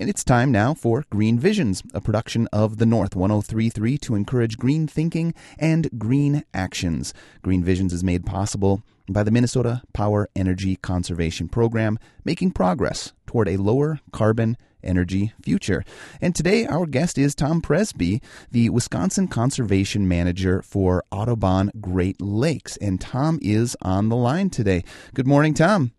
And it's time now for Green Visions, a production of the North 1033 to encourage green thinking and green actions. Green Visions is made possible by the Minnesota Power Energy Conservation Program, making progress toward a lower carbon energy future. And today, our guest is Tom Prestby, the Wisconsin Conservation Manager for Audubon Great Lakes. And Tom is on the line today. Good morning, Tom.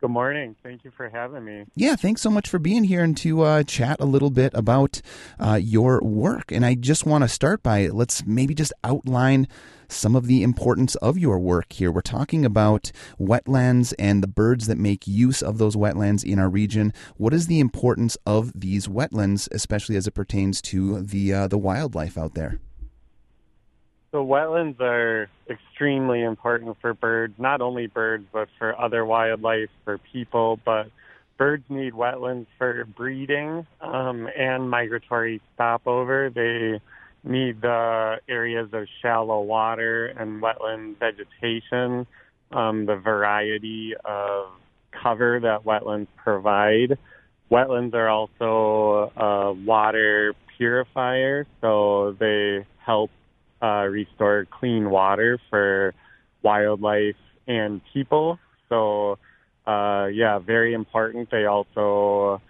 Good morning. Thank you for having me. Yeah, thanks so much for being here and to uh, chat a little bit about uh, your work. And I just want to start by let's maybe just outline some of the importance of your work here. We're talking about wetlands and the birds that make use of those wetlands in our region. What is the importance of these wetlands, especially as it pertains to the uh, the wildlife out there? So wetlands are extremely important for birds, not only birds, but for other wildlife, for people. But birds need wetlands for breeding um, and migratory stopover. They need the areas of shallow water and wetland vegetation, um, the variety of cover that wetlands provide. Wetlands are also a water purifier, so they help uh, restore clean water for wildlife and people. So, uh, yeah, very important. They also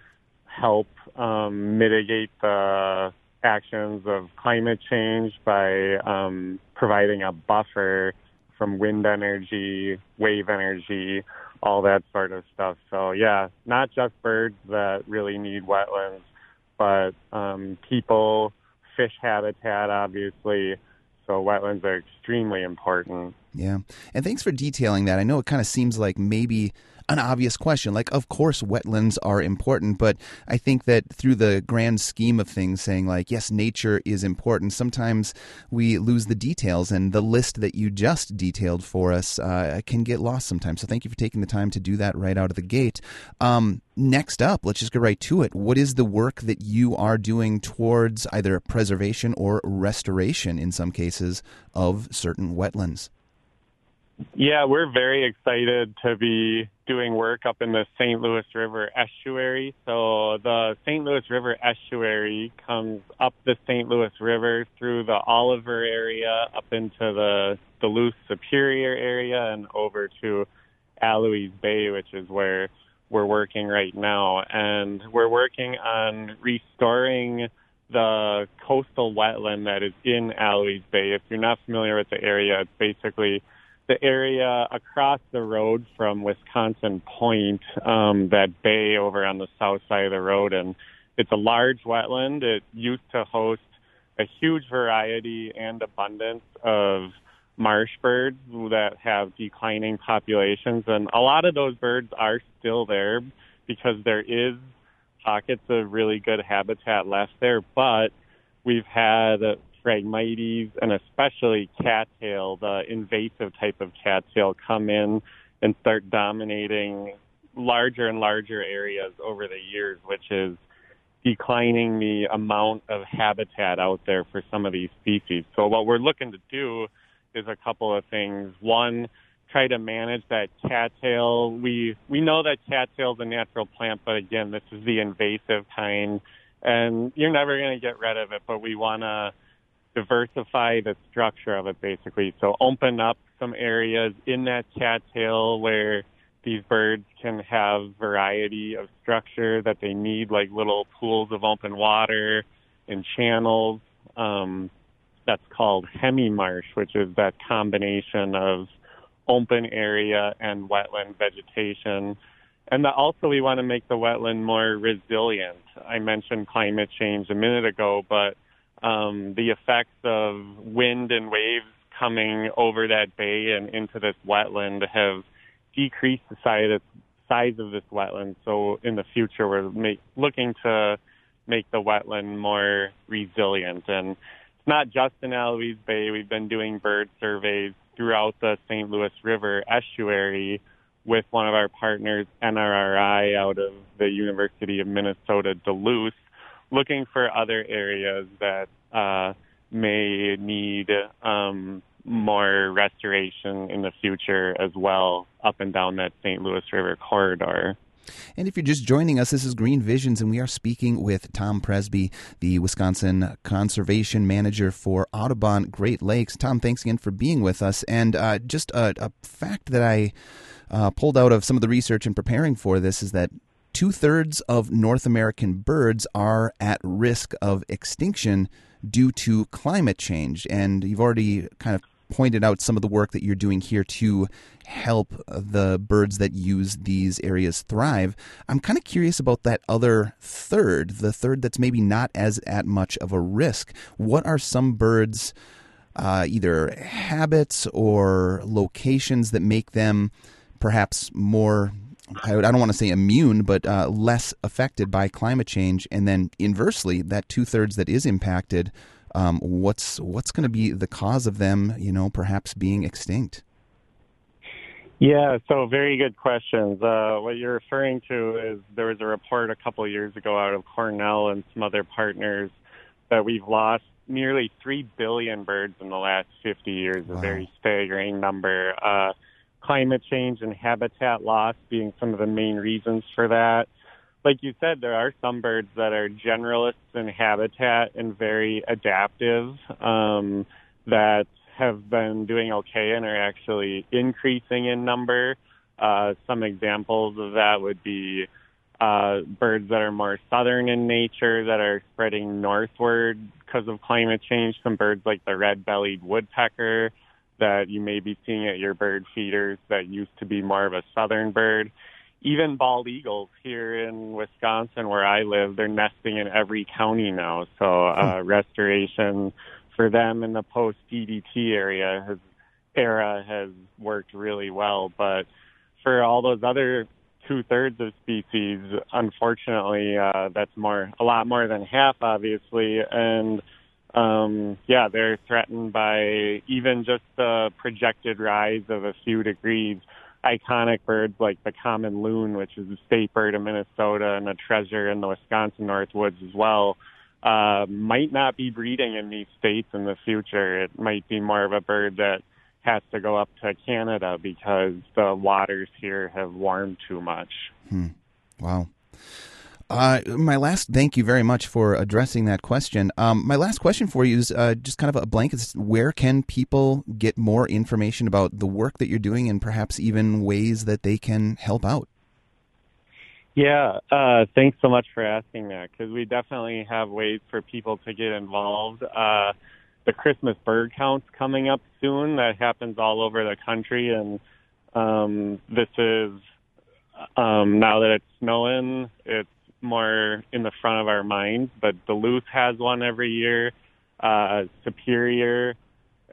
help um, mitigate the actions of climate change by um, providing a buffer from wind energy, wave energy, all that sort of stuff. So, yeah, not just birds that really need wetlands, but um, people, fish habitat, obviously so wetlands are extremely important. Yeah. And thanks for detailing that. I know it kind of seems like maybe an obvious question. Like, of course, wetlands are important, but I think that through the grand scheme of things, saying, like, yes, nature is important, sometimes we lose the details, and the list that you just detailed for us uh, can get lost sometimes. So, thank you for taking the time to do that right out of the gate. Um, next up, let's just get right to it. What is the work that you are doing towards either preservation or restoration, in some cases, of certain wetlands? Yeah, we're very excited to be doing work up in the St. Louis River estuary. So the St. Louis River estuary comes up the St. Louis River through the Oliver area up into the Duluth Superior area and over to Allouez Bay, which is where we're working right now. And we're working on restoring the coastal wetland that is in Allouez Bay. If you're not familiar with the area, it's basically the area across the road from Wisconsin Point, um, that bay over on the south side of the road, and it's a large wetland. It used to host a huge variety and abundance of marsh birds that have declining populations, and a lot of those birds are still there because there is pockets of really good habitat left there, but we've had Phragmites and especially cattail, the invasive type of cattail, come in and start dominating larger and larger areas over the years, which is declining the amount of habitat out there for some of these species. So what we're looking to do is a couple of things. One, try to manage that cattail. We we know that cattail is a natural plant, but again, this is the invasive kind, and you're never going to get rid of it. But we want to diversify the structure of it basically. So open up some areas in that cattail where these birds can have variety of structure that they need, like little pools of open water and channels. Um, that's called hemi-marsh, which is that combination of open area and wetland vegetation. And also, we want to make the wetland more resilient. I mentioned climate change a minute ago, but um, the effects of wind and waves coming over that bay and into this wetland have decreased the size of, this wetland. So in the future, we're make, looking to make the wetland more resilient. And it's not just in Allouez Bay. We've been doing bird surveys throughout the St. Louis River estuary with one of our partners, NRRI, out of the University of Minnesota Duluth looking for other areas that uh, may need um, more restoration in the future as well, up and down that St. Louis River corridor. And if you're just joining us, this is Green Visions, and we are speaking with Tom Prestby, the Wisconsin Conservation Manager for Audubon Great Lakes. Tom, thanks again for being with us. And uh, just a, a, fact that I uh, pulled out of some of the research in preparing for this is that two thirds of North American birds are at risk of extinction due to climate change. And you've already kind of pointed out some of the work that you're doing here to help the birds that use these areas thrive. I'm kind of curious about that other third, the third that's maybe not as at much of a risk. What are some birds' uh, either habits or locations that make them perhaps more I, don't want to say immune, but uh, less affected by climate change. And then inversely, that two thirds that is impacted, um, what's what's going to be the cause of them? You know, perhaps being extinct. Yeah, so very good questions. Uh, what you're referring to is there was a report a couple years ago out of Cornell and some other partners that we've lost nearly 3 billion birds in the last 50 years, wow. a very staggering number. Uh, climate change and habitat loss being some of the main reasons for that. Like you said, there are some birds that are generalists in habitat and very adaptive um, that have been doing okay and are actually increasing in number. Uh, some examples of that would be uh, birds that are more southern in nature that are spreading northward because of climate change. Some birds like the red-bellied woodpecker that you may be seeing at your bird feeders that used to be more of a southern bird. Even bald eagles here in Wisconsin, where I live, they're nesting in every county now. So uh, hmm. restoration for them in the post DDT area has era has worked really well. But for all those other two thirds of species, unfortunately, uh, that's more a lot more than half, obviously, and um, yeah, they're threatened by even just the projected rise of a few degrees. Iconic birds like the common loon, which is a state bird of Minnesota and a treasure in the Wisconsin Northwoods as well, uh, might not be breeding in these states in the future. It might be more of a bird that has to go up to Canada because the waters here have warmed too much. Hmm. Wow. Uh, my last, thank you very much for addressing that question. Um, my last question for you is uh, just kind of a blanket. Where can people get more information about the work that you're doing and perhaps even ways that they can help out? Yeah, uh, thanks so much for asking that because we definitely have ways for people to get involved. Uh, the Christmas bird count's coming up soon. That happens all over the country, and um, this is um, now that it's snowing, it's more in the front of our minds, but Duluth has one every year. Uh, Superior,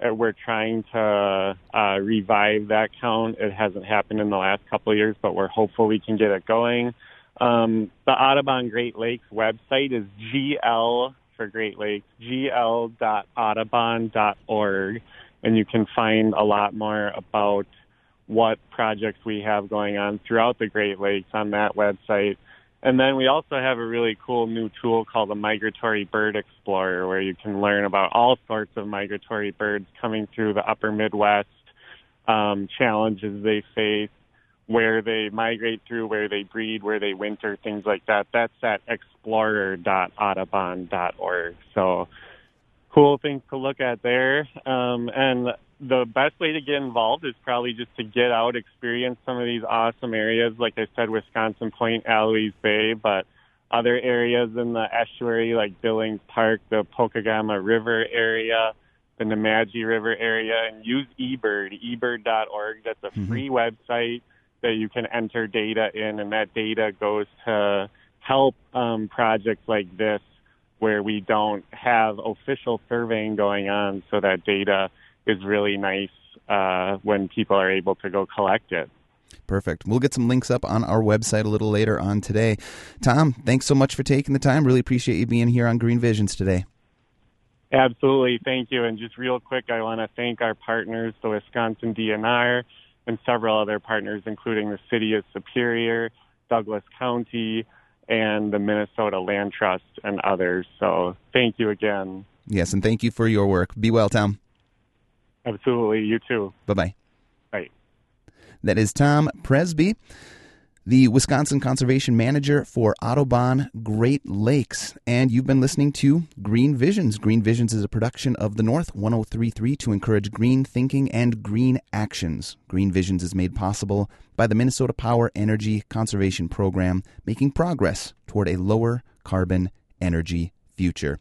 uh, we're trying to uh, revive that count. It hasn't happened in the last couple of years, but we're hopeful we can get it going. Um, the Audubon Great Lakes website is GL for Great Lakes, gl.audubon.org, and you can find a lot more about what projects we have going on throughout the Great Lakes on that website. And then we also have a really cool new tool called the Migratory Bird Explorer, where you can learn about all sorts of migratory birds coming through the upper Midwest, um, challenges they face, where they migrate through, where they breed, where they winter, things like that. That's at explorer.audubon.org. So cool things to look at there. Um, and the best way to get involved is probably just to get out, experience some of these awesome areas. Like I said, Wisconsin Point, Allouez Bay, but other areas in the estuary like Billings Park, the Pokegama River area, the Nemadji River area, and use eBird, ebird.org. That's a mm-hmm. free website that you can enter data in, and that data goes to help um, projects like this where we don't have official surveying going on, so that data is really nice uh, when people are able to go collect it. Perfect. We'll get some links up on our website a little later on today. Tom, thanks so much for taking the time. Really appreciate you being here on Green Visions today. Absolutely. Thank you. And just real quick, I want to thank our partners, the Wisconsin DNR, and several other partners, including the City of Superior, Douglas County, and the Minnesota Land Trust, and others. So thank you again. Yes, and thank you for your work. Be well, Tom. Absolutely. You too. Bye bye. Bye. That is Tom Prestby the Wisconsin Conservation Manager for Audubon Great Lakes. And you've been listening to Green Visions. Green Visions is a production of the North 1033 to encourage green thinking and green actions. Green Visions is made possible by the Minnesota Power Energy Conservation Program, making progress toward a lower carbon energy future.